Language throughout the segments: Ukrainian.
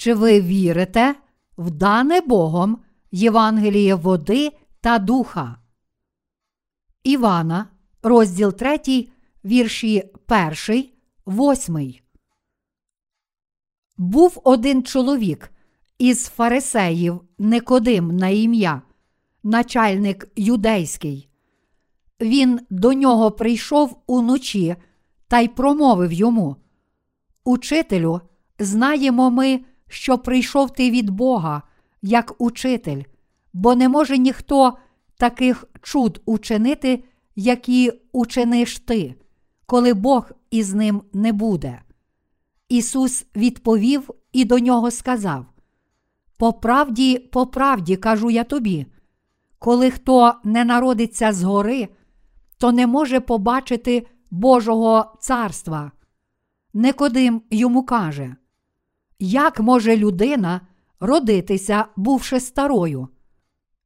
чи ви вірите в дане Богом Євангеліє води та духа? Івана, розділ 3, вірші 1, 8. Був один чоловік із фарисеїв Никодим на ім'я, начальник юдейський. Він до нього прийшов уночі та й промовив йому: Учителю, знаємо ми, що прийшов ти від Бога, як учитель, бо не може ніхто таких чуд учинити, які учиниш ти, коли Бог із ним не буде. Ісус відповів і до нього сказав: По правді, по правді кажу я тобі, коли хто не народиться згори, то не може побачити Божого царства. Никодим йому каже, як може людина родитися, бувши старою?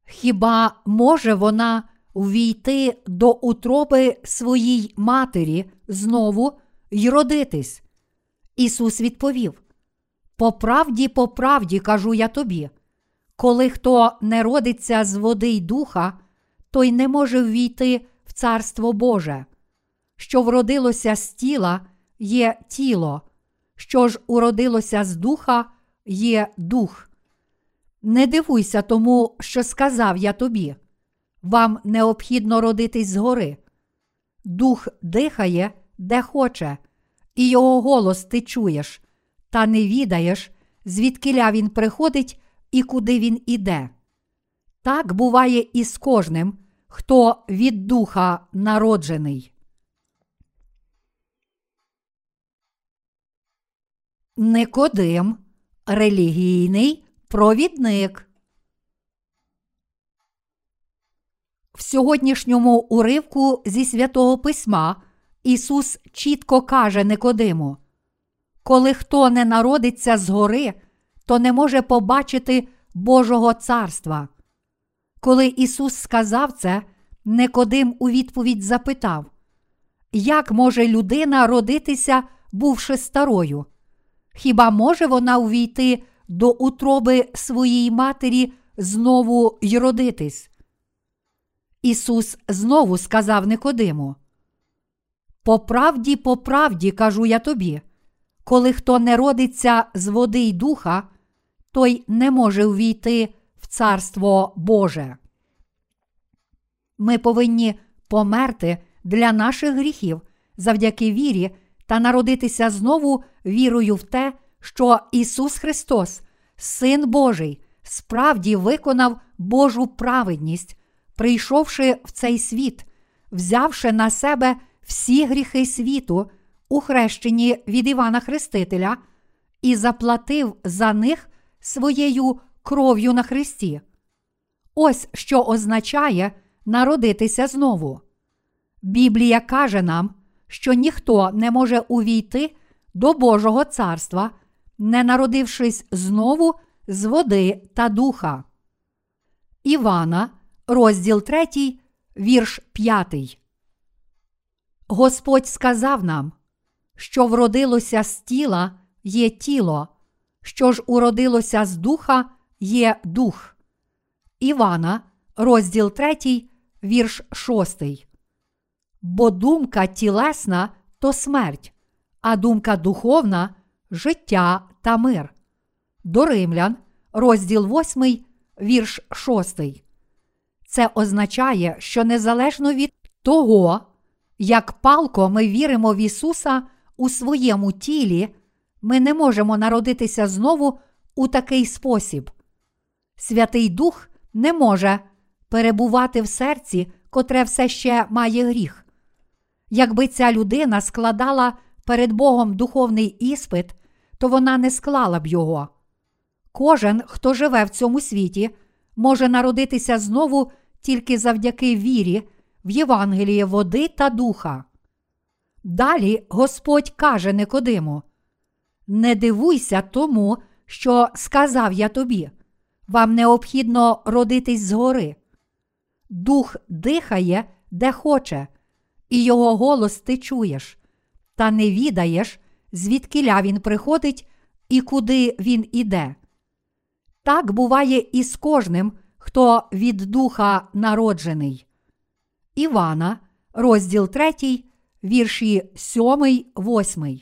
Хіба може вона увійти до утроби своїй матері знову й родитись? Ісус відповів: По правді, по правді кажу я тобі, коли хто не родиться з води й духа, той не може ввійти в Царство Боже. Що вродилося з тіла, є тіло, що ж уродилося з духа, є дух. Не дивуйся тому, що сказав я тобі. Вам необхідно родитись згори. Дух дихає, де хоче, і його голос ти чуєш, та не відаєш, звідкиля він приходить і куди він іде. Так буває і з кожним, хто від духа народжений. Никодим релігійний провідник. В сьогоднішньому уривку зі святого письма Ісус чітко каже Никодиму: Коли хто не народиться згори, то не може побачити Божого царства. Коли Ісус сказав це, Никодим у відповідь запитав: Як може людина родитися, бувши старою? Хіба може вона увійти до утроби своїй матері знову й родитись? Ісус знову сказав Никодиму: По правді, по правді кажу я тобі, коли хто не родиться з води й духа, той не може увійти в Царство Боже. Ми повинні померти для наших гріхів завдяки вірі та народитися знову вірою в те, що Ісус Христос, Син Божий, справді виконав Божу праведність, прийшовши в цей світ, взявши на себе всі гріхи світу у хрещенні від Івана Хрестителя і заплатив за них своєю кров'ю на Христі. Ось що означає народитися знову. Біблія каже нам, що ніхто не може увійти до Божого царства, не народившись знову з води та духа. Івана, розділ 3, вірш 5. Господь сказав нам, що вродилося з тіла є тіло, що ж уродилося з духа є дух. Івана, розділ 3, вірш 6. Бо думка тілесна то смерть, а думка духовна життя та мир. До Римлян, розділ 8, вірш 6. Це означає, що незалежно від того, як палко ми віримо в Ісуса у своєму тілі, ми не можемо народитися знову у такий спосіб. Святий Дух не може перебувати в серці, котре все ще має гріх. Якби ця людина складала перед Богом духовний іспит, то вона не склала б його. Кожен, хто живе в цьому світі, може народитися знову тільки завдяки вірі в Євангеліє води та духа. Далі Господь каже Никодиму: Не дивуйся тому, що сказав я тобі. Вам необхідно родитись згори. Дух дихає, де хоче, і його голос ти чуєш, та не відаєш, звідкиля він приходить і куди він іде. Так буває і з кожним, хто від духа народжений. Івана, розділ 3, вірші 7, 8.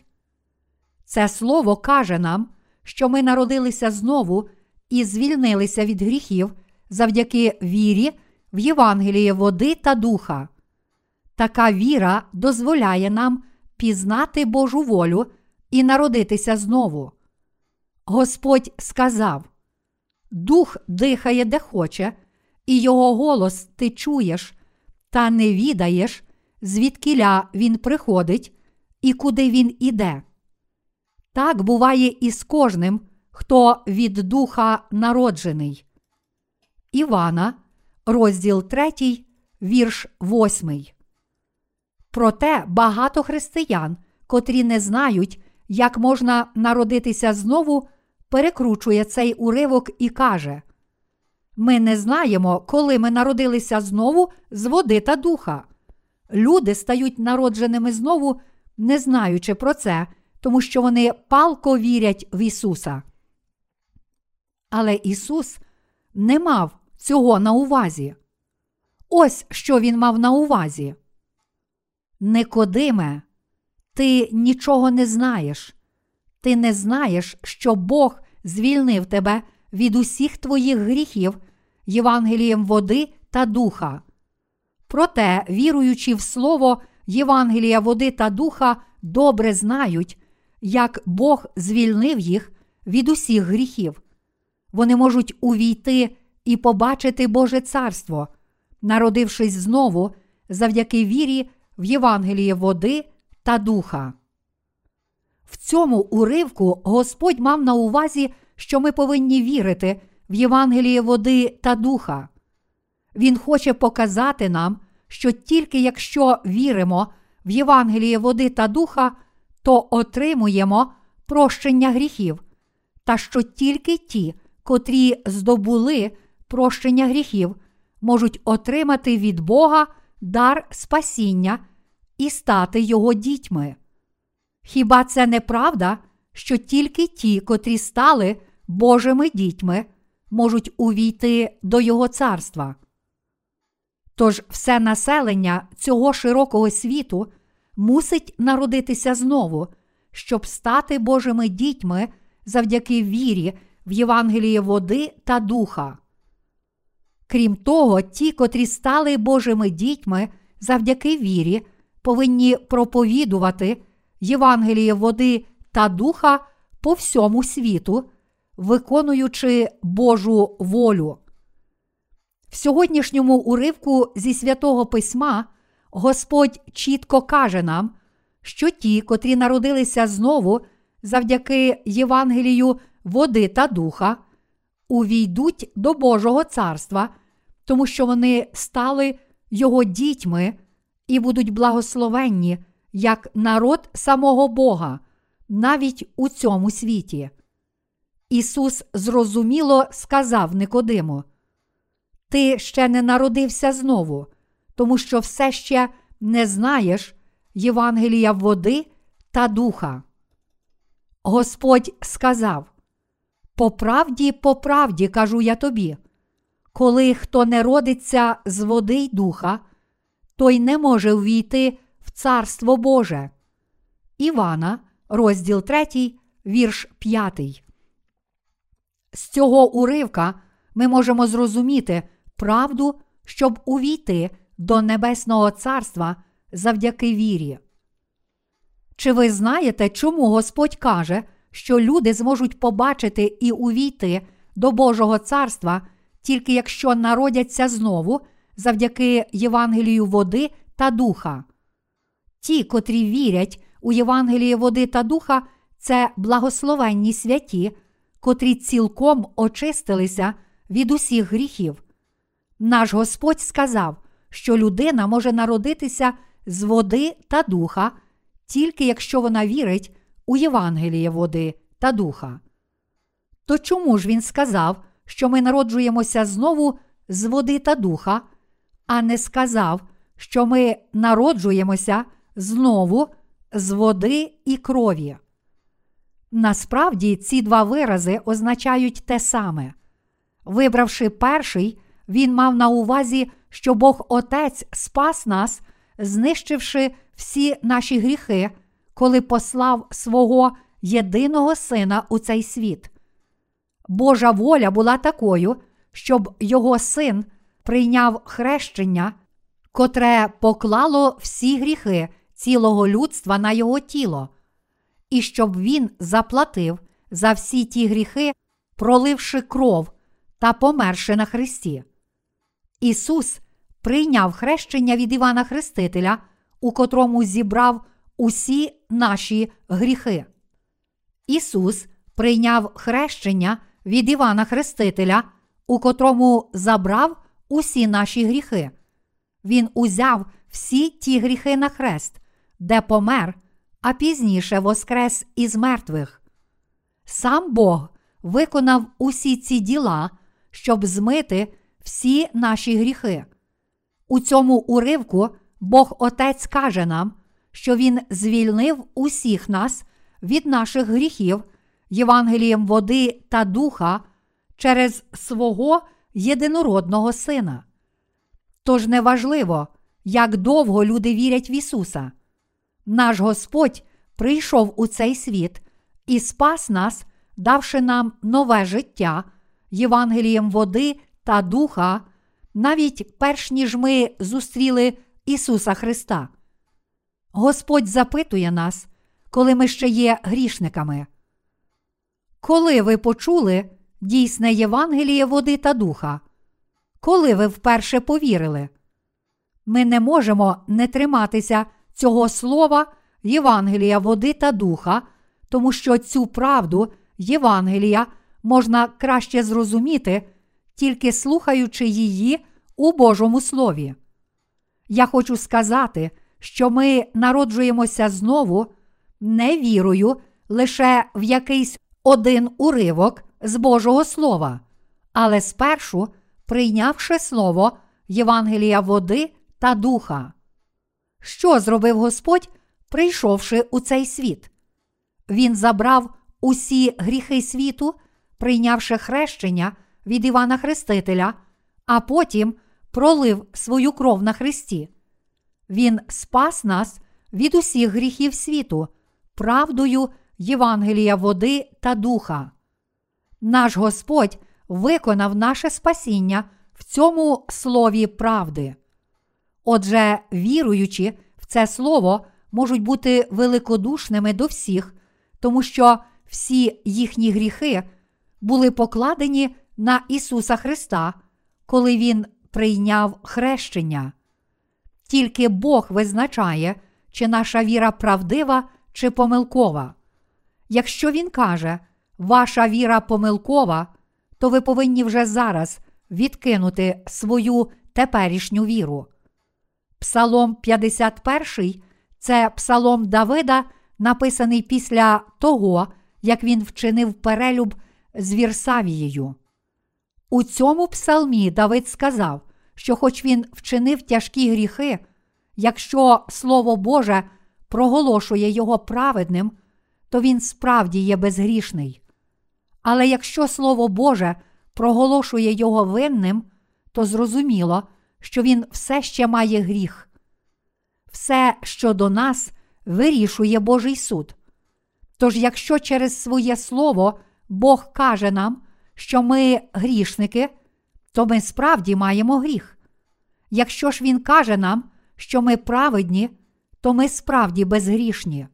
Це слово каже нам, що ми народилися знову і звільнилися від гріхів завдяки вірі в Євангеліє води та духа. Така віра дозволяє нам пізнати Божу волю і народитися знову. Господь сказав: Дух дихає де хоче, і його голос ти чуєш, та не відаєш, звідкіля він приходить і куди він іде. Так буває і з кожним, хто від духа народжений. Івана, розділ 3, вірш 8. Проте багато християн, котрі не знають, як можна народитися знову, перекручує цей уривок і каже: Ми не знаємо, коли ми народилися знову з води та духа. Люди стають народженими знову, не знаючи про це, тому що вони палко вірять в Ісуса. Але Ісус не мав цього на увазі. Ось що Він мав на увазі. Никодиме, ти нічого не знаєш. Ти не знаєш, що Бог звільнив тебе від усіх твоїх гріхів Євангелієм води та духа. Проте, віруючи в Слово Євангелія води та духа, добре знають, як Бог звільнив їх від усіх гріхів. Вони можуть увійти і побачити Боже Царство, народившись знову завдяки вірі в Євангеліє води та духа. В цьому уривку Господь мав на увазі, що ми повинні вірити в Євангеліє води та духа. Він хоче показати нам, що тільки якщо віримо в Євангеліє води та духа, то отримуємо прощення гріхів, та що тільки ті, котрі здобули прощення гріхів, можуть отримати від Бога дар спасіння і стати його дітьми. Хіба це не правда, що тільки ті, котрі стали Божими дітьми, можуть увійти до Його царства? Тож все населення цього широкого світу мусить народитися знову, щоб стати Божими дітьми завдяки вірі в Євангеліє води та духа. Крім того, ті, котрі стали Божими дітьми завдяки вірі, повинні проповідувати Євангеліє води та духа по всьому світу, виконуючи Божу волю. В сьогоднішньому уривку зі святого письма Господь чітко каже нам, що ті, котрі народилися знову завдяки Євангелію води та духа, увійдуть до Божого царства, тому що вони стали Його дітьми і будуть благословенні як народ самого Бога, навіть у цьому світі. Ісус зрозуміло сказав Никодиму, Ти ще не народився знову, тому що все ще не знаєш Євангелія води та духа. Господь сказав: По правді, по правді кажу я тобі, коли хто не родиться з води й духа, той не може ввійти в Царство Боже. Івана, розділ 3, вірш 5. З цього уривка ми можемо зрозуміти правду, щоб увійти до Небесного Царства завдяки вірі. Чи ви знаєте, чому Господь каже, що люди зможуть побачити і увійти до Божого царства, тільки якщо народяться знову завдяки Євангелію води та духа? Ті, котрі вірять у Євангеліє води та духа, це благословенні святі, котрі цілком очистилися від усіх гріхів. Наш Господь сказав, що людина може народитися з води та духа, тільки якщо вона вірить у Євангеліє води та духа. То чому ж він сказав, що ми народжуємося знову з води та духа, а не сказав, що ми народжуємося знову з води і крові? Насправді ці два вирази означають те саме. Вибравши перший, він мав на увазі, що Бог Отець спас нас, знищивши всі наші гріхи, коли послав свого єдиного сина у цей світ. Божа воля була такою, щоб його син прийняв хрещення, котре поклало всі гріхи цілого людства на його тіло, і щоб він заплатив за всі ті гріхи, проливши кров та померши на Христі. Ісус прийняв хрещення від Івана Хрестителя, у котрому зібрав усі наші гріхи. Ісус прийняв хрещення від Івана Хрестителя, у котрому забрав усі наші гріхи. Він узяв всі ті гріхи на хрест, де помер, а пізніше воскрес із мертвих. Сам Бог виконав усі ці діла, щоб змити всі наші гріхи. У цьому уривку Бог Отець каже нам, що Він звільнив усіх нас від наших гріхів Євангелієм води та духа через свого єдинородного Сина. Тож неважливо, як довго люди вірять в Ісуса. Наш Господь прийшов у цей світ і спас нас, давши нам нове життя, Євангелієм води та духа, навіть перш ніж ми зустріли Ісуса Христа. Господь запитує нас, коли ми ще є грішниками. Коли ви почули дійсне Євангеліє води та духа? Коли ви вперше повірили? Ми не можемо не триматися цього слова Євангелія води та духа, тому що цю правду Євангелія можна краще зрозуміти, тільки слухаючи її у Божому Слові. Я хочу сказати, що ми народжуємося знову не вірою лише в якийсь один уривок з Божого Слова, але спершу прийнявши слово Євангелія води та духа. Що зробив Господь, прийшовши у цей світ? Він забрав усі гріхи світу, прийнявши хрещення від Івана Хрестителя, а потім пролив свою кров на Христі. Він спас нас від усіх гріхів світу, правдою Євангелія води та духа. Наш Господь виконав наше спасіння в цьому слові правди. Отже, віруючи в це слово, можуть бути великодушними до всіх, тому що всі їхні гріхи були покладені на Ісуса Христа, коли Він прийняв хрещення. Тільки Бог визначає, чи наша віра правдива чи помилкова. Якщо Він каже, ваша віра помилкова, то ви повинні вже зараз відкинути свою теперішню віру. Псалом 51 це псалом Давида, написаний після того, як він вчинив перелюб з Вірсавією. У цьому псалмі Давид сказав, що, хоч він вчинив тяжкі гріхи, якщо Слово Боже проголошує його праведним, то він справді є безгрішний. Але якщо Слово Боже проголошує його винним, то зрозуміло, що він все ще має гріх. Все, що до нас, вирішує Божий суд. Тож, якщо через своє Слово Бог каже нам, що ми грішники, то ми справді маємо гріх. Якщо ж Він каже нам, що ми праведні, то ми справді безгрішні.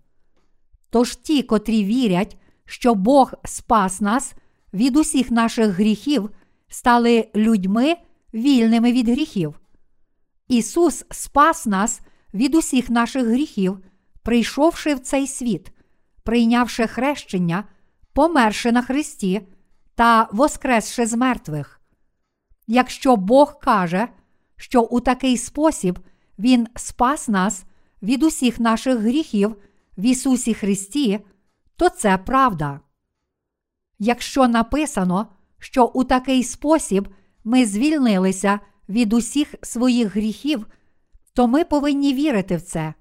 Тож ті, котрі вірять, що Бог спас нас від усіх наших гріхів, стали людьми вільними від гріхів. Ісус спас нас від усіх наших гріхів, прийшовши в цей світ, прийнявши хрещення, померши на Христі та воскресши з мертвих. Якщо Бог каже, що у такий спосіб Він спас нас від усіх наших гріхів в Ісусі Христі, то це правда. Якщо написано, що у такий спосіб ми звільнилися від усіх своїх гріхів, то ми повинні вірити в це.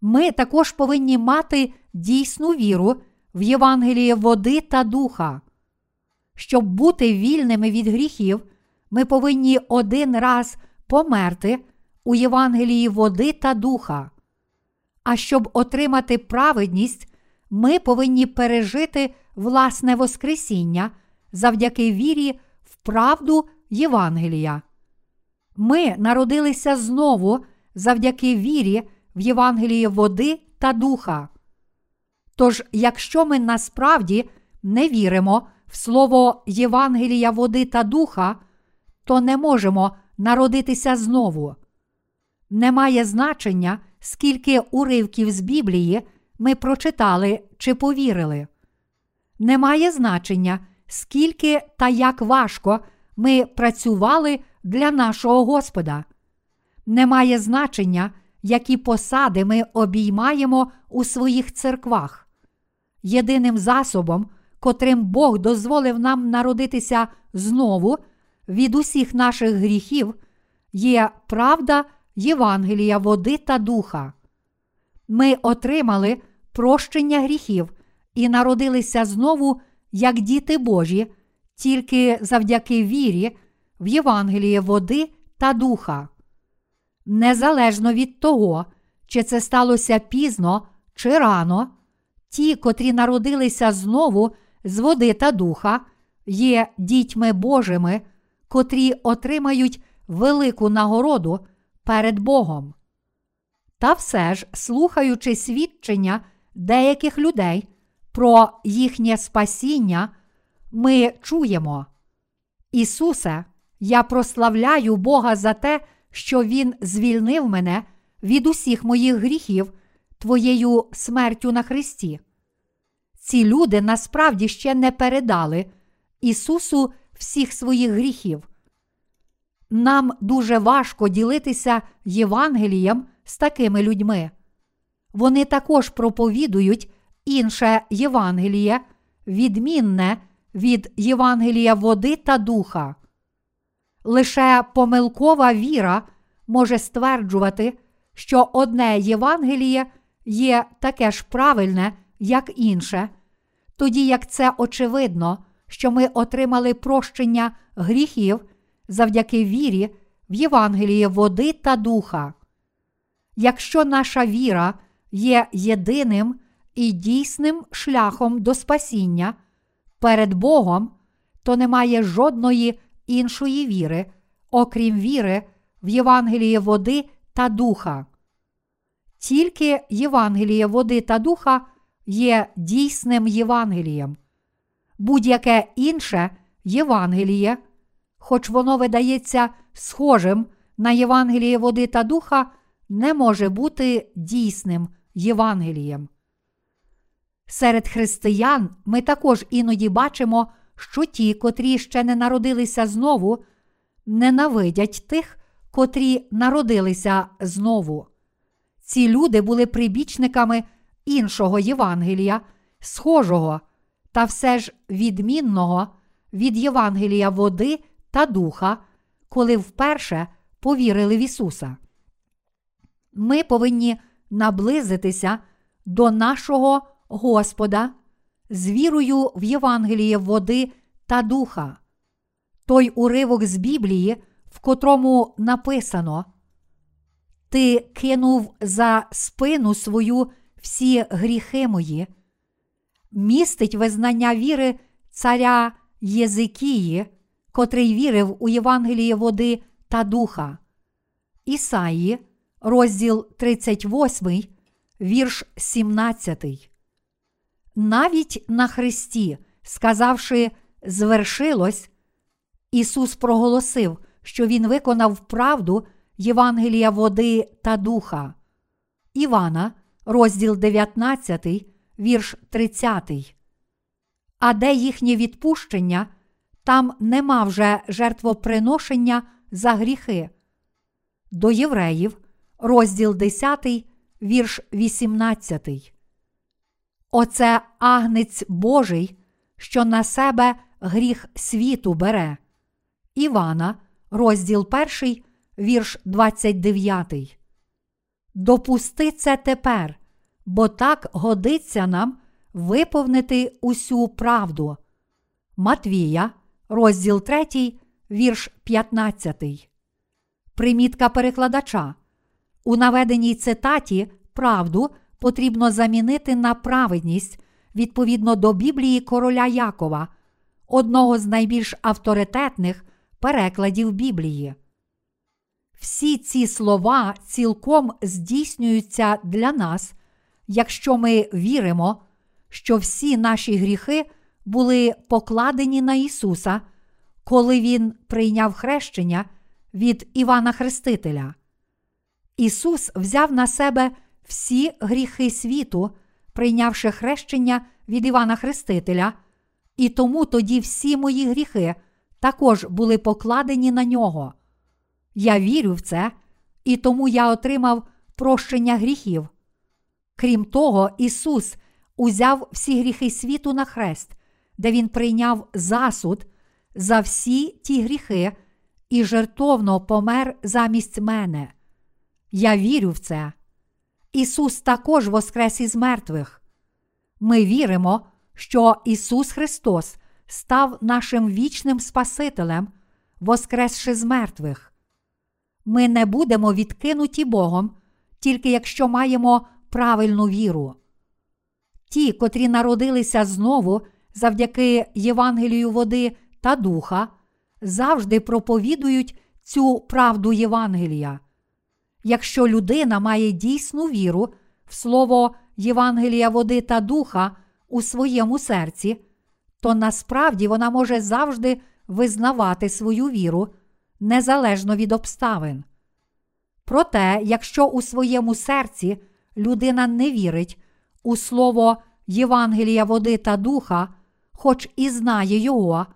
Ми також повинні мати дійсну віру в Євангелії води та духа. Щоб бути вільними від гріхів, ми повинні один раз померти у Євангелії води та духа. А щоб отримати праведність, ми повинні пережити власне Воскресіння завдяки вірі в правду Євангелія. Ми народилися знову завдяки вірі в Євангелії води та духа. Тож, якщо ми насправді не віримо в слово Євангелія води та духа, то не можемо народитися знову. Немає значення, скільки уривків з Біблії ми прочитали чи повірили. Немає значення, скільки та як важко ми працювали для нашого Господа. Немає значення, які посади ми обіймаємо у своїх церквах. Єдиним засобом, котрим Бог дозволив нам народитися знову від усіх наших гріхів, є правда Євангелія, води та духа. Ми отримали прощення гріхів і народилися знову як діти Божі, тільки завдяки вірі в Євангеліє води та духа. Незалежно від того, чи це сталося пізно чи рано, ті, котрі народилися знову з води та духа, є дітьми Божими, котрі отримають велику нагороду перед Богом. Та все ж, слухаючи свідчення деяких людей про їхнє спасіння, ми чуємо. Ісусе, я прославляю Бога за те, що Він звільнив мене від усіх моїх гріхів Твоєю смертю на Христі. Ці люди насправді ще не передали Ісусу всіх своїх гріхів. Нам дуже важко ділитися Євангелієм з такими людьми. Вони також проповідують інше Євангеліє, відмінне від Євангелія води та духа. Лише помилкова віра може стверджувати, що одне Євангеліє є таке ж правильне, як інше, тоді як це очевидно, що ми отримали прощення гріхів завдяки вірі в Євангеліє води та духа. Якщо наша віра є єдиним і дійсним шляхом до спасіння перед Богом, то немає жодної іншої віри, окрім віри в Євангеліє води та духа. Тільки Євангеліє води та духа є дійсним Євангелієм. Будь-яке інше Євангеліє, хоч воно видається схожим на Євангеліє води та духа, не може бути дійсним Євангелієм. Серед християн ми також іноді бачимо, що ті, котрі ще не народилися знову, ненавидять тих, котрі народилися знову. Ці люди були прибічниками іншого Євангелія, схожого та все ж відмінного від Євангелія води та духа, коли вперше повірили в Ісуса. Ми повинні наблизитися до нашого Господа з вірою в Євангеліє води та духа. Той уривок з Біблії, в котрому написано Ти кинув за спину свою всі гріхи мої, містить визнання віри царя Єзикії, котрий вірив у Євангеліє води та духа. Ісаї, розділ 38, вірш 17. Навіть на Христі, сказавши звершилось, Ісус проголосив, що Він виконав правду Євангелія води та духа. Івана, розділ 19, вірш 30. А де їхнє відпущення, там нема вже жертвоприношення за гріхи. До євреїв, розділ 10, вірш 18. Оце агнець Божий, що на себе гріх світу бере. Івана, розділ 1, вірш 29. Допусти це тепер, бо так годиться нам виповнити усю правду. Матвія, розділ 3, вірш 15. Примітка перекладача. У наведеній цитаті правду потрібно замінити на праведність відповідно до Біблії короля Якова, одного з найбільш авторитетних перекладів Біблії. Всі ці слова цілком здійснюються для нас, якщо ми віримо, що всі наші гріхи були покладені на Ісуса, коли Він прийняв хрещення від Івана Хрестителя. Ісус взяв на себе всі гріхи світу, прийнявши хрещення від Івана Хрестителя, і тому тоді всі мої гріхи також були покладені на нього. Я вірю в це, і тому я отримав прощення гріхів. Крім того, Ісус узяв всі гріхи світу на хрест, де Він прийняв засуд за всі ті гріхи і жертовно помер замість мене. Я вірю в це. Ісус також воскрес із мертвих. Ми віримо, що Ісус Христос став нашим вічним Спасителем, воскресши з мертвих. Ми не будемо відкинуті Богом, тільки якщо маємо правильну віру. Ті, котрі народилися знову завдяки Євангелію води та духа, завжди проповідують цю правду Євангелія. Якщо людина має дійсну віру в слово Євангелія води та духа у своєму серці, то насправді вона може завжди визнавати свою віру незалежно від обставин. Проте, якщо у своєму серці людина не вірить у слово Євангелія води та духа, хоч і знає його,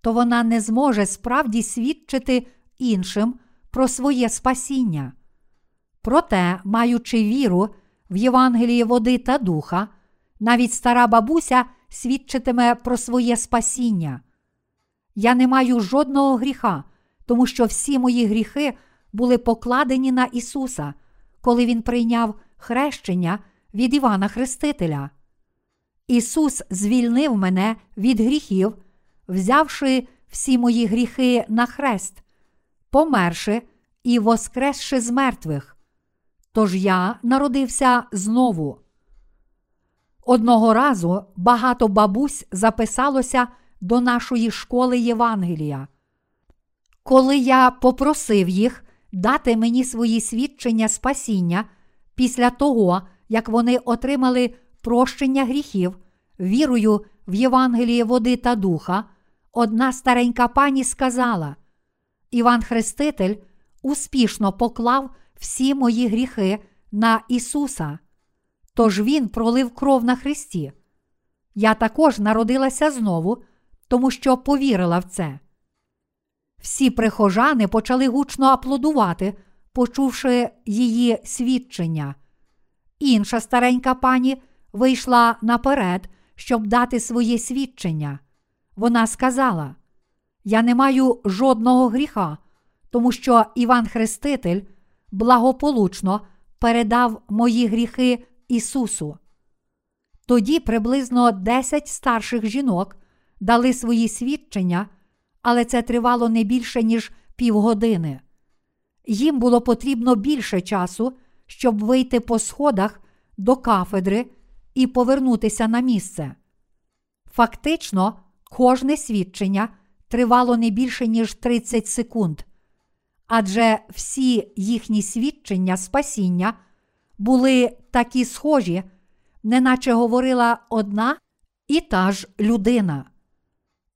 то вона не зможе справді свідчити іншим про своє спасіння. Проте, маючи віру в Євангеліє води та духа, навіть стара бабуся свідчитиме про своє спасіння. Я не маю жодного гріха, тому що всі мої гріхи були покладені на Ісуса, коли Він прийняв хрещення від Івана Хрестителя. Ісус звільнив мене від гріхів, взявши всі мої гріхи на хрест, померши і воскресши з мертвих. Тож я народився знову. Одного разу багато бабусь записалося до нашої школи Євангелія. Коли я попросив їх дати мені свої свідчення спасіння після того, як вони отримали прощення гріхів, вірою в Євангеліє води та духа, одна старенька пані сказала: Іван Хреститель успішно поклав всі мої гріхи на Ісуса. Тож Він пролив кров на Христі. Я також народилася знову, тому що повірила в це. Всі прихожани почали гучно аплодувати, почувши її свідчення. Інша старенька пані вийшла наперед, щоб дати своє свідчення. Вона сказала: Я не маю жодного гріха, тому що Іван Хреститель благополучно передав мої гріхи Ісусу. Тоді приблизно десять старших жінок дали свої свідчення, але це тривало не більше, ніж півгодини. Їм було потрібно більше часу, щоб вийти по сходах до кафедри і повернутися на місце. Фактично, кожне свідчення тривало не більше, ніж 30 секунд, адже всі їхні свідчення спасіння були такі схожі, неначе говорила одна і та ж людина.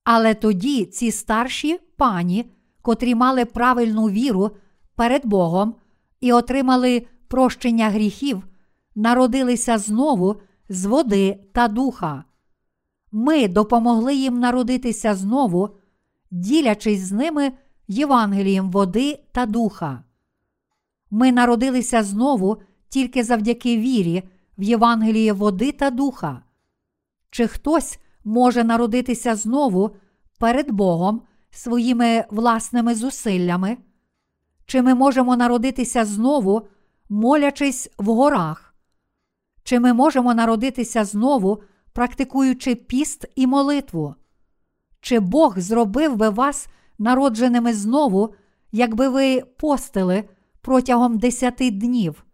Але тоді ці старші пані, котрі мали правильну віру перед Богом і отримали прощення гріхів, народилися знову з води та духа. Ми допомогли їм народитися знову, ділячись з ними Євангелієм води та духа. Ми народилися знову тільки завдяки вірі в Євангеліє води та духа. Чи хтось може народитися знову перед Богом своїми власними зусиллями? Чи ми можемо народитися знову, молячись в горах? Чи ми можемо народитися знову, практикуючи піст і молитву? Чи Бог зробив би вас народженими знову, якби ви постили протягом десяти днів?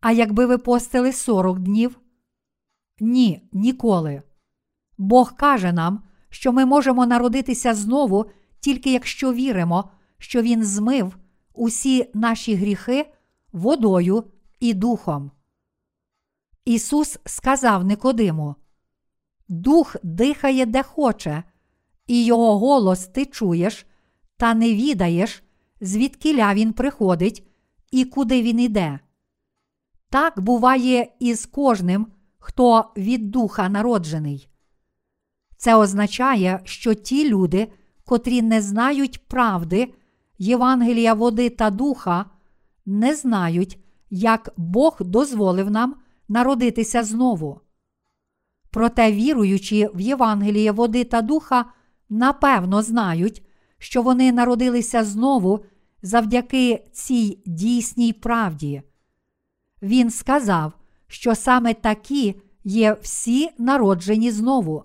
А якби ви постили сорок днів? Ні, ніколи. Бог каже нам, що ми можемо народитися знову, тільки якщо віримо, що Він змив усі наші гріхи водою і духом. Ісус сказав Никодиму: Дух дихає де хоче, і його голос ти чуєш, та не відаєш, звідкиля він приходить і куди він іде. Так буває і з кожним, хто від духа народжений. Це означає, що ті люди, котрі не знають правди, Євангелія води та духа, не знають, як Бог дозволив нам народитися знову. Проте, віруючи в Євангеліє води та духа, напевно знають, що вони народилися знову завдяки цій дійсній правді. Він сказав, що саме такі є всі народжені знову.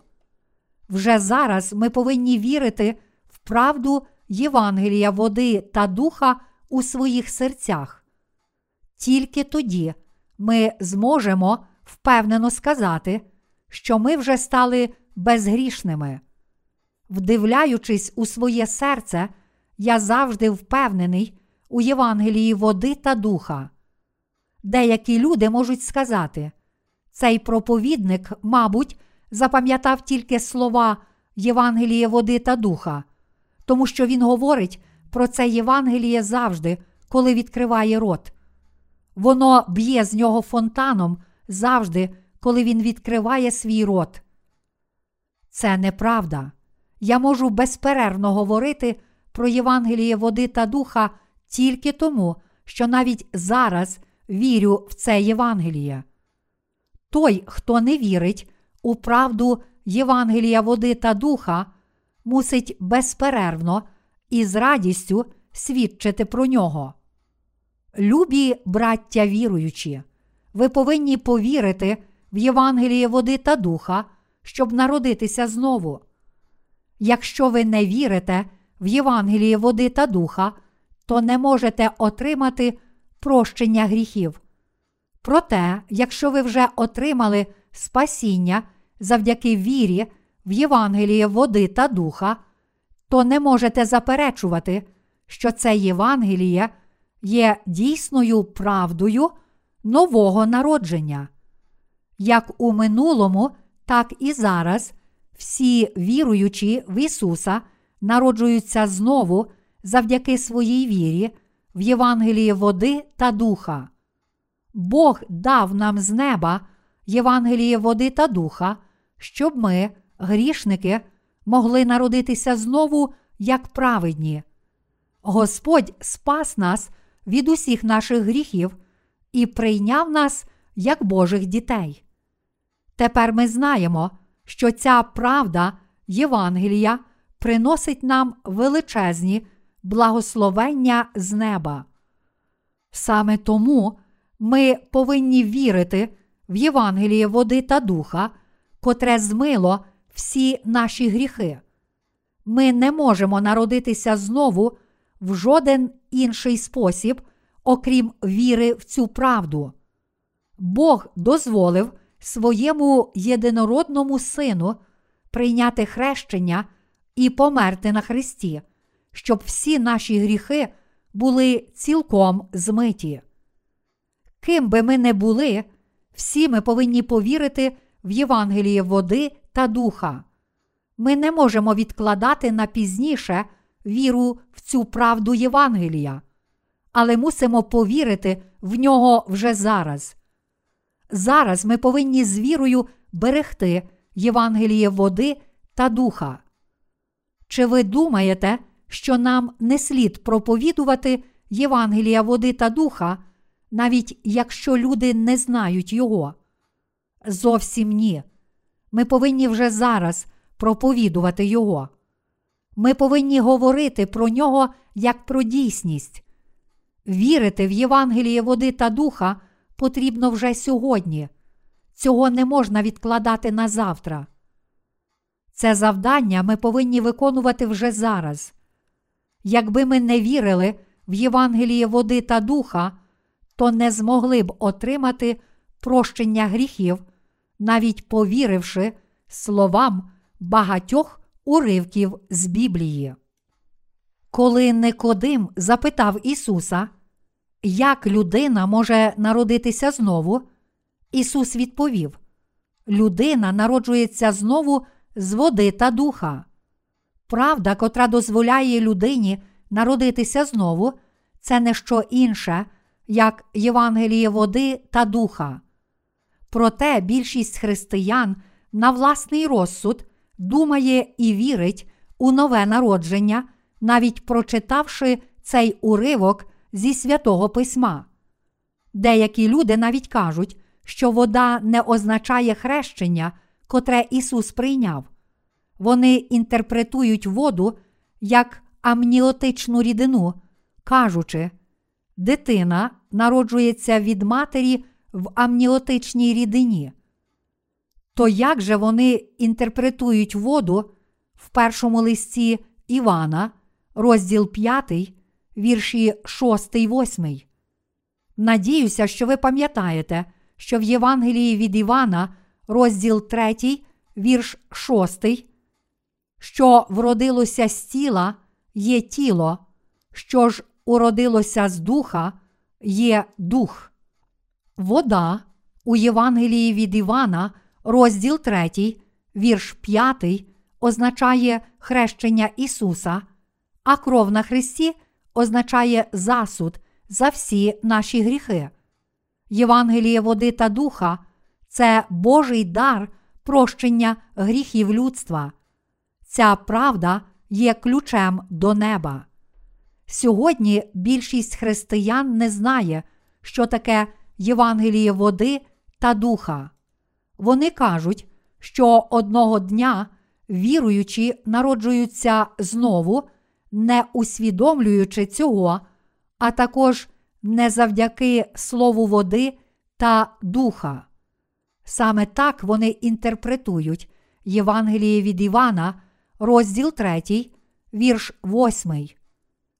Вже зараз ми повинні вірити в правду Євангелія води та духа у своїх серцях. Тільки тоді ми зможемо впевнено сказати, що ми вже стали безгрішними. Вдивляючись у своє серце, я завжди впевнений у Євангелії води та духа. Деякі люди можуть сказати, цей проповідник, мабуть, запам'ятав тільки слова Євангеліє води та духа, тому що він говорить про це Євангеліє завжди, коли відкриває рот. Воно б'є з нього фонтаном завжди, коли він відкриває свій рот. Це неправда. Я можу безперервно говорити про Євангеліє води та духа тільки тому, що навіть зараз вірю в це Євангеліє. Той, хто не вірить у правду Євангелія води та духа, мусить безперервно і з радістю свідчити про нього. Любі браття віруючі, ви повинні повірити в Євангеліє води та духа, щоб народитися знову. Якщо ви не вірите в Євангеліє води та духа, то не можете отримати прощення гріхів. Проте, якщо ви вже отримали спасіння завдяки вірі в Євангеліє води та духа, то не можете заперечувати, що це Євангеліє є дійсною правдою нового народження. Як у минулому, так і зараз всі віруючі в Ісуса народжуються знову завдяки своїй вірі в Євангелії води та духа. Бог дав нам з неба Євангеліє води та духа, щоб ми, грішники, могли народитися знову як праведні. Господь спас нас від усіх наших гріхів і прийняв нас як Божих дітей. Тепер ми знаємо, що ця правда Євангелія приносить нам величезні благословення з неба. Саме тому ми повинні вірити в Євангеліє води та духа, котре змило всі наші гріхи. Ми не можемо народитися знову в жоден інший спосіб, окрім віри в цю правду. Бог дозволив своєму єдинородному сину прийняти хрещення і померти на Христі, щоб всі наші гріхи були цілком змиті. Ким би ми не були, всі ми повинні повірити в Євангеліє води та духа. Ми не можемо відкладати на пізніше віру в цю правду Євангелія, але мусимо повірити в нього вже зараз. Зараз ми повинні з вірою берегти Євангеліє води та духа. Чи ви думаєте, що нам не слід проповідувати Євангелія води та духа, навіть якщо люди не знають його? Зовсім ні. Ми повинні вже зараз проповідувати Його. Ми повинні говорити про нього як про дійсність. Вірити в Євангеліє води та духа потрібно вже сьогодні. Цього не можна відкладати на завтра. Це завдання ми повинні виконувати вже зараз. Якби ми не вірили в Євангеліє води та духа, то не змогли б отримати прощення гріхів, навіть повіривши словам багатьох уривків з Біблії. Коли Никодим запитав Ісуса, як людина може народитися знову, Ісус відповів: Людина народжується знову з води та духа. Правда, котра дозволяє людині народитися знову, це не що інше, як Євангеліє води та духа. Проте більшість християн на власний розсуд думає і вірить у нове народження, навіть прочитавши цей уривок зі святого письма. Деякі люди навіть кажуть, що вода не означає хрещення, котре Ісус прийняв. Вони інтерпретують воду як амніотичну рідину, кажучи, дитина народжується від матері в амніотичній рідині. То як же вони інтерпретують воду в першому листі Івана, розділ 5, вірші 6, 8? Надіюся, що ви пам'ятаєте, що в Євангелії від Івана, розділ 3, вірш 6, що вродилося з тіла є тіло, що ж уродилося з духа є дух. Вода у Євангелії від Івана, розділ 3, вірш 5, означає хрещення Ісуса, а кров на Христі означає засуд за всі наші гріхи. Євангеліє води та духа це Божий дар прощення гріхів людства. Ця правда є ключем до неба. Сьогодні більшість християн не знає, що таке Євангеліє води та духа. Вони кажуть, що одного дня віруючі народжуються знову, не усвідомлюючи цього, а також не завдяки слову води та духа. Саме так вони інтерпретують Євангеліє від Івана, розділ 3, вірш 8.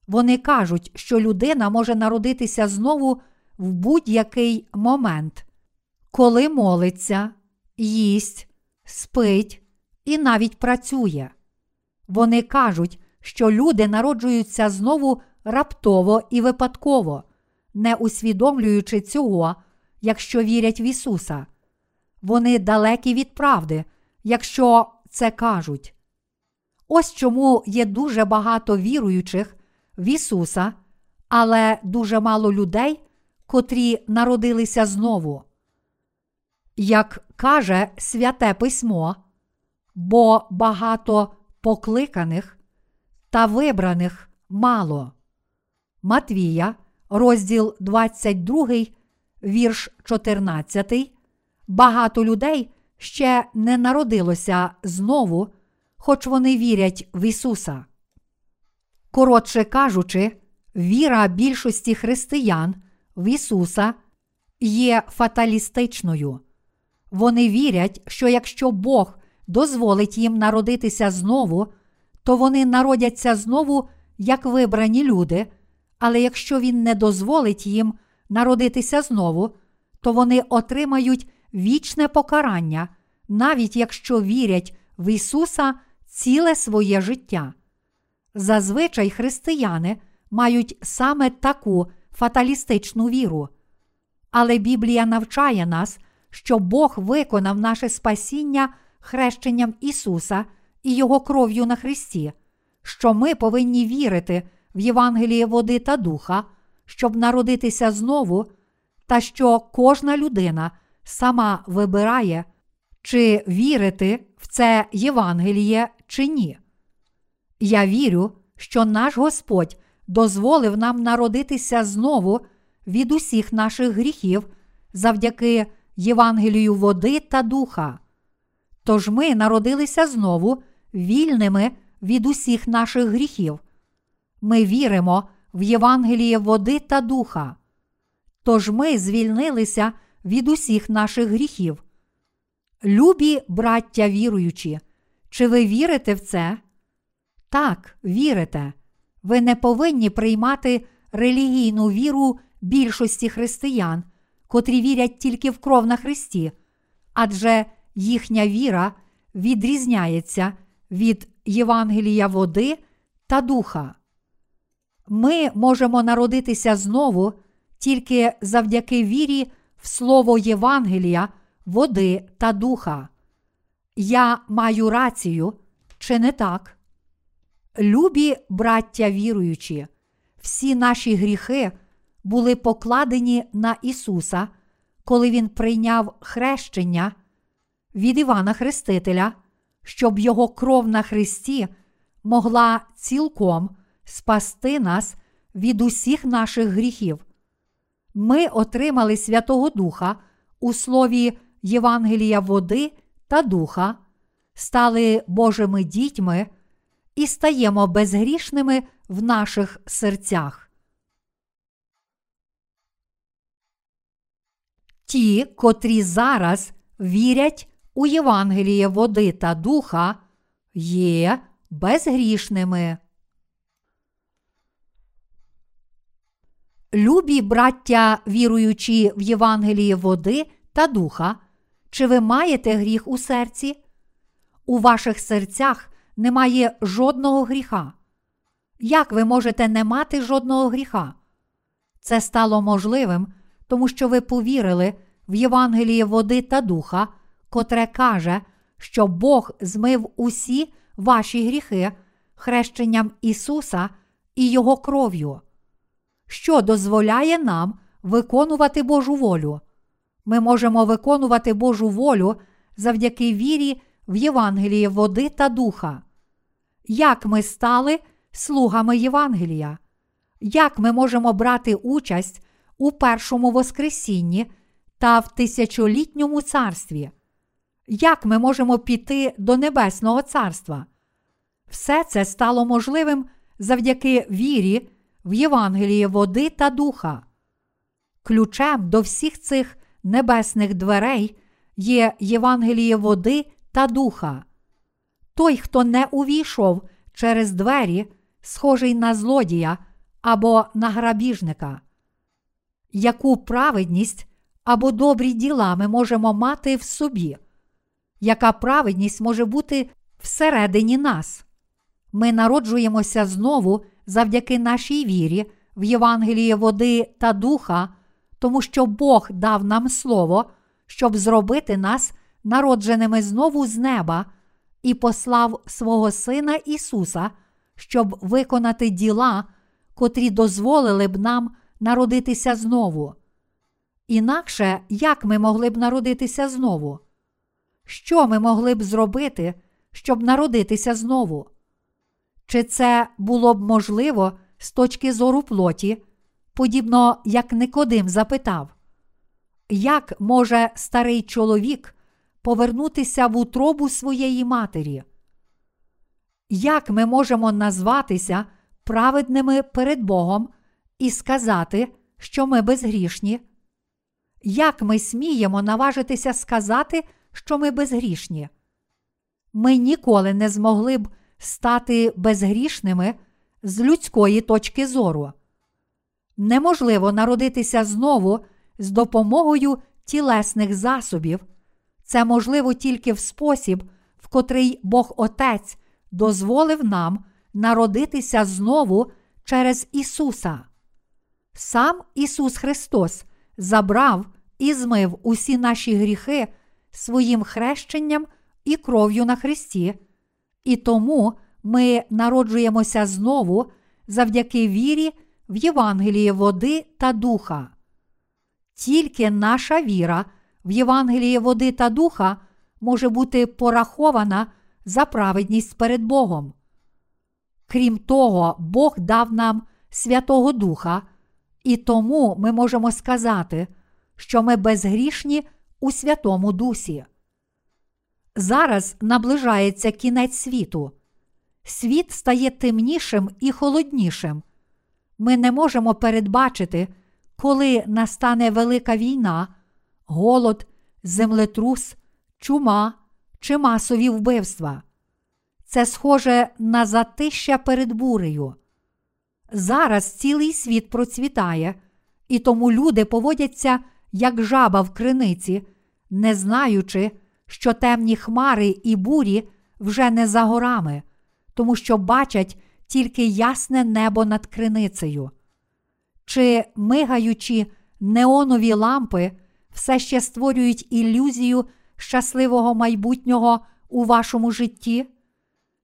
Вони кажуть, що людина може народитися знову в будь-який момент, коли молиться, їсть, спить і навіть працює. Вони кажуть, що люди народжуються знову раптово і випадково, не усвідомлюючи цього, якщо вірять в Ісуса. Вони далекі від правди, якщо це кажуть. Ось чому є дуже багато віруючих в Ісуса, але дуже мало людей, котрі народилися знову. Як каже Святе Письмо, бо багато покликаних та вибраних мало. Матвія, розділ 22, вірш 14. Багато людей ще не народилося знову, хоч вони вірять в Ісуса. Коротше кажучи, віра більшості християн в Ісуса є фаталістичною. Вони вірять, що якщо Бог дозволить їм народитися знову, то вони народяться знову як вибрані люди, але якщо Він не дозволить їм народитися знову, то вони отримають вічне покарання, навіть якщо вірять в Ісуса ціле своє життя. Зазвичай християни мають саме таку фаталістичну віру. Але Біблія навчає нас, що Бог виконав наше спасіння хрещенням Ісуса і Його кров'ю на Христі, що ми повинні вірити в Євангеліє води та духа, щоб народитися знову, та що кожна людина сама вибирає, чи вірити в це Євангеліє чи ні. Я вірю, що наш Господь дозволив нам народитися знову від усіх наших гріхів завдяки Євангелію води та духа. Тож ми народилися знову вільними від усіх наших гріхів. Ми віримо в Євангеліє води та духа. Тож ми звільнилися від усіх наших гріхів. Любі браття віруючі, чи ви вірите в це? Так, вірите. Ви не повинні приймати релігійну віру більшості християн, котрі вірять тільки в кров на Христі, адже їхня віра відрізняється від Євангелія води та духа. Ми можемо народитися знову тільки завдяки вірі в слово Євангелія, води та духа. Я маю рацію, чи не так? Любі браття віруючі, всі наші гріхи були покладені на Ісуса, коли Він прийняв хрещення від Івана Хрестителя, щоб Його кров на Христі могла цілком спасти нас від усіх наших гріхів. Ми отримали Святого Духа у слові Євангелія води та духа, стали Божими дітьми і стаємо безгрішними в наших серцях. Ті, котрі зараз вірять у Євангеліє води та духа, є безгрішними. Любі браття, віруючи в Євангеліє води та духа, чи ви маєте гріх у серці? У ваших серцях немає жодного гріха. Як ви можете не мати жодного гріха? Це стало можливим, тому що ви повірили в Євангеліє води та духа, котре каже, що Бог змив усі ваші гріхи хрещенням Ісуса і Його кров'ю, що дозволяє нам виконувати Божу волю. Ми можемо виконувати Божу волю завдяки вірі в Євангеліє води та духа. Як ми стали слугами Євангелія? Як ми можемо брати участь у першому Воскресінні та в тисячолітньому царстві? Як ми можемо піти до Небесного Царства? Все це стало можливим завдяки вірі в Євангеліє води та духа. Ключем до всіх цих небесних дверей є Євангеліє води та духа. Той, хто не увійшов через двері, схожий на злодія або на грабіжника. Яку праведність або добрі діла ми можемо мати в собі? Яка праведність може бути всередині нас? Ми народжуємося знову завдяки нашій вірі в Євангеліє води та духа, тому що Бог дав нам слово, щоб зробити нас народженими знову з неба, і послав свого Сина Ісуса, щоб виконати діла, котрі дозволили б нам народитися знову. Інакше як ми могли б народитися знову? Що ми могли б зробити, щоб народитися знову? Чи це було б можливо з точки зору плоті, подібно як Никодим запитав, як може старий чоловік повернутися в утробу своєї матері? Як ми можемо назватися праведними перед Богом і сказати, що ми безгрішні? Як ми сміємо наважитися сказати, що ми безгрішні? Ми ніколи не змогли б стати безгрішними з людської точки зору. Неможливо народитися знову з допомогою тілесних засобів. Це можливо тільки в спосіб, в котрий Бог Отець дозволив нам народитися знову через Ісуса. Сам Ісус Христос забрав і змив усі наші гріхи своїм хрещенням і кров'ю на Христі, і тому ми народжуємося знову завдяки вірі в Євангеліє води та духа. Тільки наша віра в Євангеліє води та духа може бути порахована за праведність перед Богом. Крім того, Бог дав нам Святого Духа, і тому ми можемо сказати, що ми безгрішні у Святому Дусі. Зараз наближається кінець світу. Світ стає темнішим і холоднішим. Ми не можемо передбачити, коли настане велика війна, голод, землетрус чума чи масові вбивства. Це схоже на затища перед бурею. Зараз цілий світ процвітає, і тому люди поводяться як жаба в криниці, не знаючи, що темні хмари і бурі вже не за горами, тому що бачать тільки ясне небо над криницею. Чи мигаючі неонові лампи все ще створюють ілюзію щасливого майбутнього у вашому житті?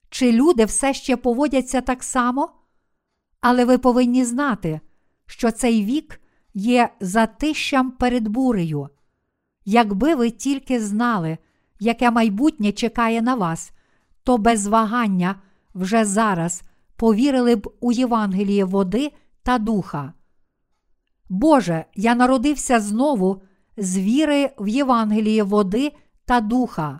Чи люди все ще поводяться так само? Але ви повинні знати, що цей вік є затищам перед бурею. Якби ви тільки знали, яке майбутнє чекає на вас, то без вагання вже зараз повірили б у Євангеліє води та духа. Боже, я народився знову з віри в Євангеліє води та духа.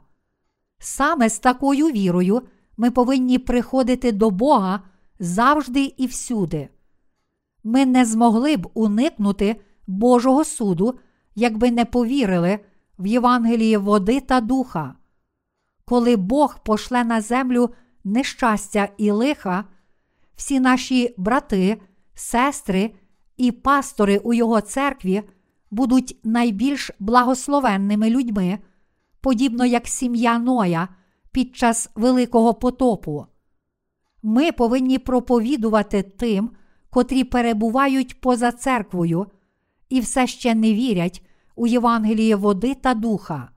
Саме з такою вірою ми повинні приходити до Бога завжди і всюди. Ми не змогли б уникнути Божого суду, якби не повірили в Євангеліє води та духа. Коли Бог пошле на землю нещастя і лиха, всі наші брати, сестри і пастори у Його церкві будуть найбільш благословенними людьми, подібно як сім'я Ноя під час Великого потопу. Ми повинні проповідувати тим, котрі перебувають поза церквою і все ще не вірять у Євангеліє води та духа.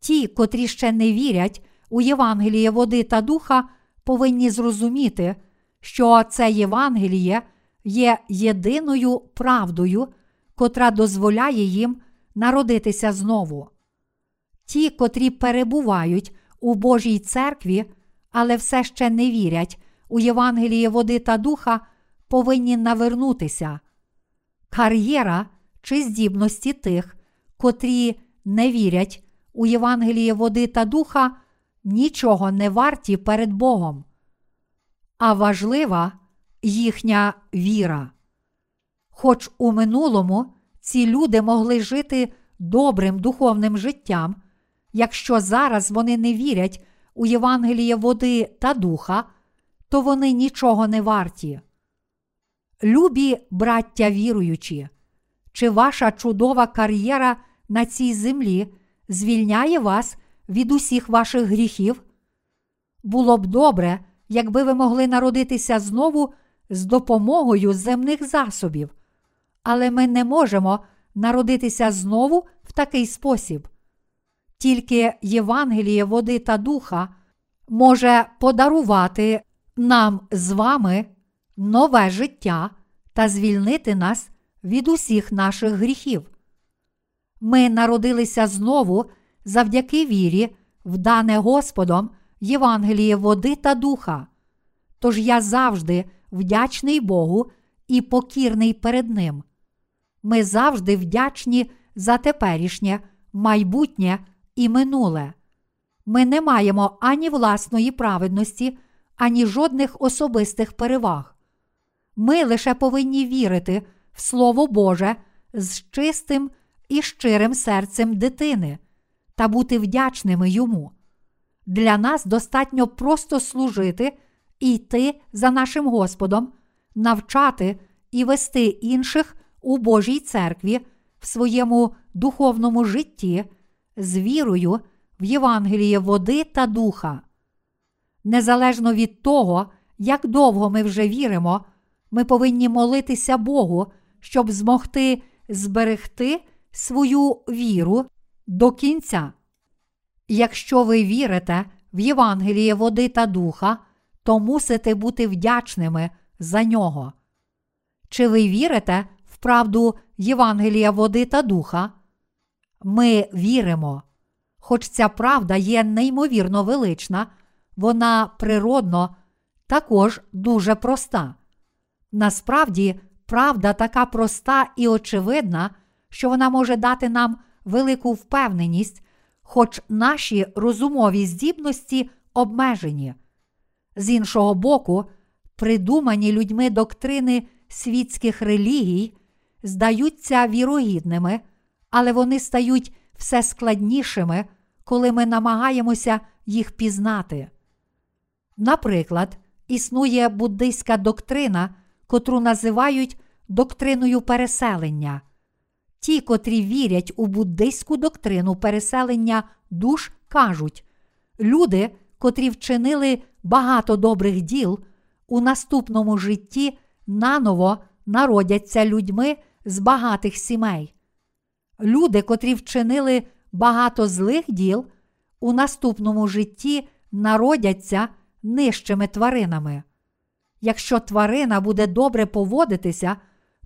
Ті, котрі ще не вірять у Євангеліє води та духа, повинні зрозуміти, що це Євангеліє є єдиною правдою, котра дозволяє їм народитися знову. Ті, котрі перебувають у Божій церкві, але все ще не вірять у Євангеліє води та духа, повинні навернутися. Кар'єра чи здібності тих, котрі не вірять у Євангеліє води та духа, нічого не варті перед Богом. А важлива їхня віра. Хоч у минулому ці люди могли жити добрим духовним життям, якщо зараз вони не вірять у Євангеліє води та духа, то вони нічого не варті. Любі браття віруючі, чи ваша чудова кар'єра на цій землі звільняє вас від усіх ваших гріхів? Було б добре, якби ви могли народитися знову з допомогою земних засобів, але ми не можемо народитися знову в такий спосіб. Тільки Євангеліє води та духа може подарувати нам з вами нове життя та звільнити нас від усіх наших гріхів. Ми народилися знову завдяки вірі, в дане Господом Євангеліє води та духа. Тож я завжди вдячний Богу і покірний перед Ним. Ми завжди вдячні за теперішнє, майбутнє і минуле. Ми не маємо ані власної праведності, ані жодних особистих переваг. Ми лише повинні вірити в Слово Боже з чистим і щирим серцем дитини та бути вдячними йому. Для нас достатньо просто служити і йти за нашим Господом, навчати і вести інших у Божій церкві в своєму духовному житті з вірою в Євангеліє води та духа. Незалежно від того, як довго ми вже віримо, ми повинні молитися Богу, щоб змогти зберегти свою віру до кінця. Якщо ви вірите в Євангеліє води та духа, то мусите бути вдячними за нього. Чи ви вірите в правду Євангелія води та духа? Ми віримо. Хоч ця правда є неймовірно велична, вона природно також дуже проста. Насправді, правда така проста і очевидна, що вона може дати нам велику впевненість, хоч наші розумові здібності обмежені. З іншого боку, придумані людьми доктрини світських релігій здаються вірогідними, але вони стають все складнішими, коли ми намагаємося їх пізнати. Наприклад, існує буддийська доктрина, котру називають доктриною переселення. Ті, котрі вірять у буддийську доктрину переселення душ, кажуть, люди, котрі вчинили багато добрих діл, у наступному житті наново народяться людьми з багатих сімей. Люди, котрі вчинили багато злих діл, у наступному житті народяться нижчими тваринами. Якщо тварина буде добре поводитися,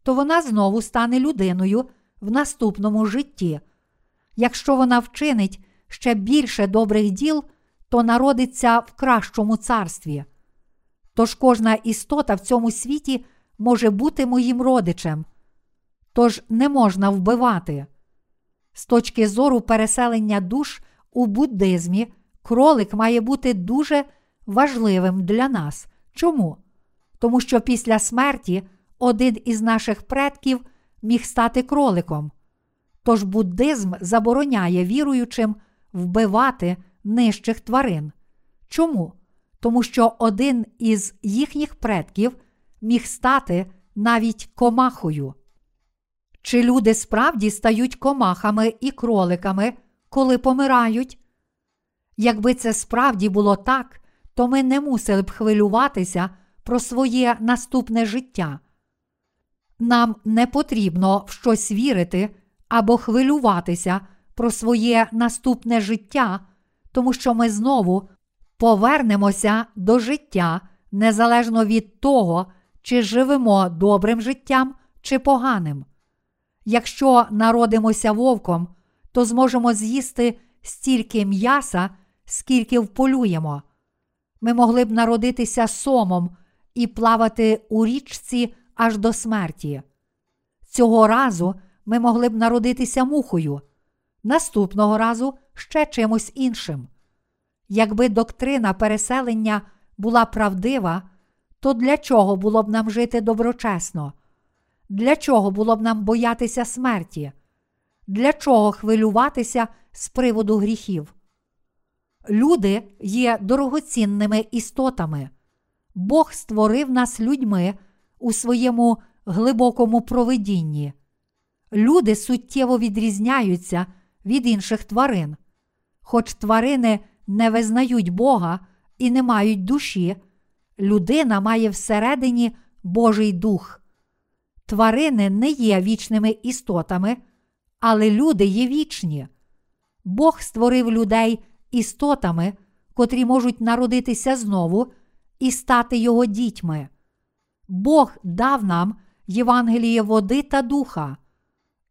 то вона знову стане людиною в наступному житті. Якщо вона вчинить ще більше добрих діл, то народиться в кращому царстві. Тож кожна істота в цьому світі може бути моїм родичем, тож не можна вбивати. З точки зору переселення душ у буддизмі, кролик має бути дуже важливим для нас. Чому? Тому що після смерті один із наших предків міг стати кроликом. Тож буддизм забороняє віруючим вбивати нижчих тварин. Чому? Тому що один із їхніх предків міг стати навіть комахою. Чи люди справді стають комахами і кроликами, коли помирають? Якби це справді було так, то ми не мусили б хвилюватися про своє наступне життя. Нам не потрібно в щось вірити або хвилюватися про своє наступне життя, тому що ми знову повернемося до життя незалежно від того, чи живемо добрим життям чи поганим. Якщо народимося вовком, то зможемо з'їсти стільки м'яса, скільки вполюємо. Ми могли б народитися сомом і плавати у річці аж до смерті. Цього разу ми могли б народитися мухою, наступного разу ще чимось іншим. Якби доктрина переселення була правдива, то для чого було б нам жити доброчесно? Для чого було б нам боятися смерті? Для чого хвилюватися з приводу гріхів? Люди є дорогоцінними істотами. Бог створив нас людьми у своєму глибокому провидінні. Люди суттєво відрізняються від інших тварин. Хоч тварини не визнають Бога і не мають душі, людина має всередині Божий дух. Тварини не є вічними істотами, але люди є вічні. Бог створив людей істотами, котрі можуть народитися знову і стати його дітьми. Бог дав нам Євангеліє води та духа,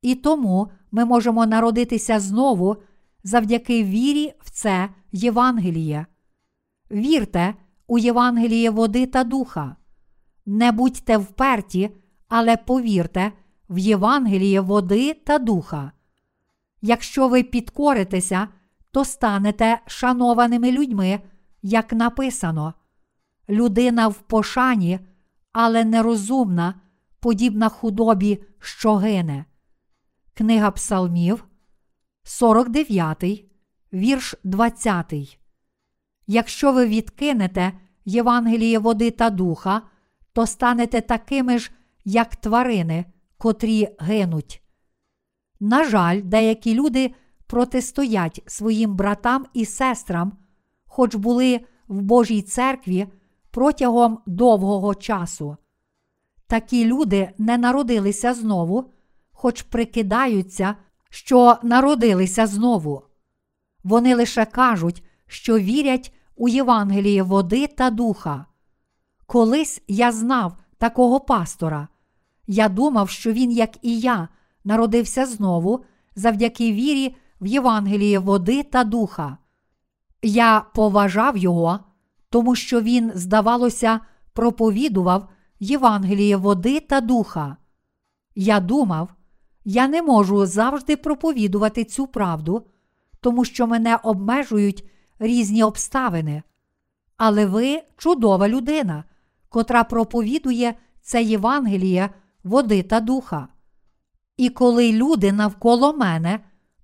і тому ми можемо народитися знову завдяки вірі в це Євангеліє. Вірте у Євангеліє води та духа. Не будьте вперті, але повірте в Євангеліє води та духа. Якщо ви підкоритеся, то станете шанованими людьми, як написано. Людина в пошані, але нерозумна, подібна худобі, що гине. Книга Псалмів, 49, вірш 20. Якщо ви відкинете Євангеліє води та духа, то станете такими ж, як тварини, котрі гинуть. На жаль, деякі люди протистоять своїм братам і сестрам, хоч були в Божій церкві протягом довгого часу. Такі люди не народилися знову, хоч прикидаються, що народилися знову. Вони лише кажуть, що вірять у Євангеліє води та духа. Колись я знав такого пастора. Я думав, що він, як і я, народився знову завдяки вірі в Євангеліє води та духа. Я поважав його, тому що він, здавалося, проповідував Євангеліє води та духа. Я думав, я не можу завжди проповідувати цю правду, тому що мене обмежують різні обставини. Але ви чудова людина, котра проповідує це Євангеліє води та духа. І коли люди навколо мене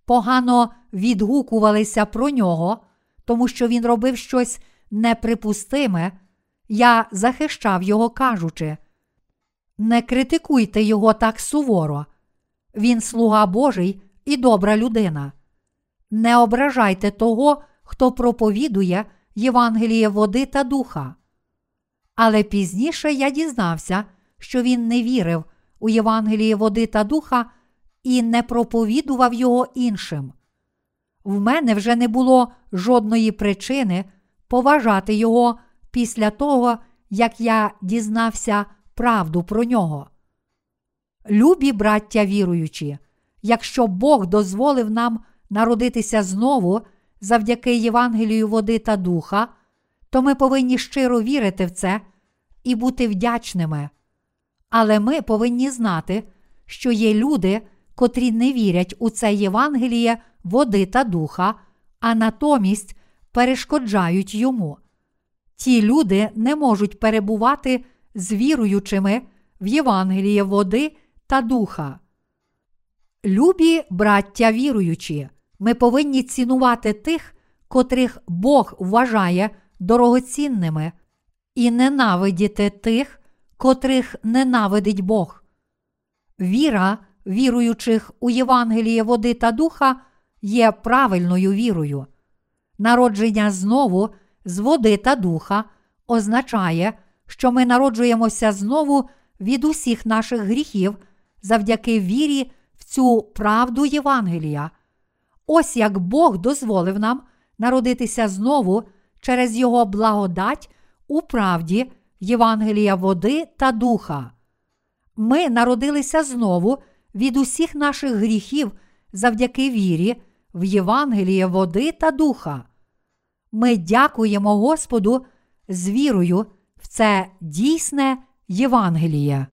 погано відгукувалися про нього, тому що він робив щось неприпустиме, я захищав його, кажучи. Не критикуйте його так суворо. Він слуга Божий і добра людина. Не ображайте того, хто проповідує Євангеліє води та духа. Але пізніше я дізнався, що він не вірив у Євангеліє води та духа і не проповідував його іншим. В мене вже не було жодної причини поважати його після того, як я дізнався правду про нього. Любі браття віруючі, якщо Бог дозволив нам народитися знову завдяки Євангелію води та духа, то ми повинні щиро вірити в це і бути вдячними. Але ми повинні знати, що є люди, котрі не вірять у це Євангеліє води та духа, а натомість перешкоджають йому. Ті люди не можуть перебувати з віруючими в Євангеліє води та духа. Любі браття віруючі, ми повинні цінувати тих, котрих Бог вважає дорогоцінними, і ненавидіти тих, котрих ненавидить Бог. Віра віруючих у Євангеліє води та духа є правильною вірою. Народження знову з води та духа означає, що ми народжуємося знову від усіх наших гріхів завдяки вірі в цю правду Євангелія. Ось як Бог дозволив нам народитися знову через Його благодать у правді Євангелія води та духа. Ми народилися знову від усіх наших гріхів завдяки вірі в Євангеліє води та духа. Ми дякуємо Господу з вірою в це дійсне Євангеліє.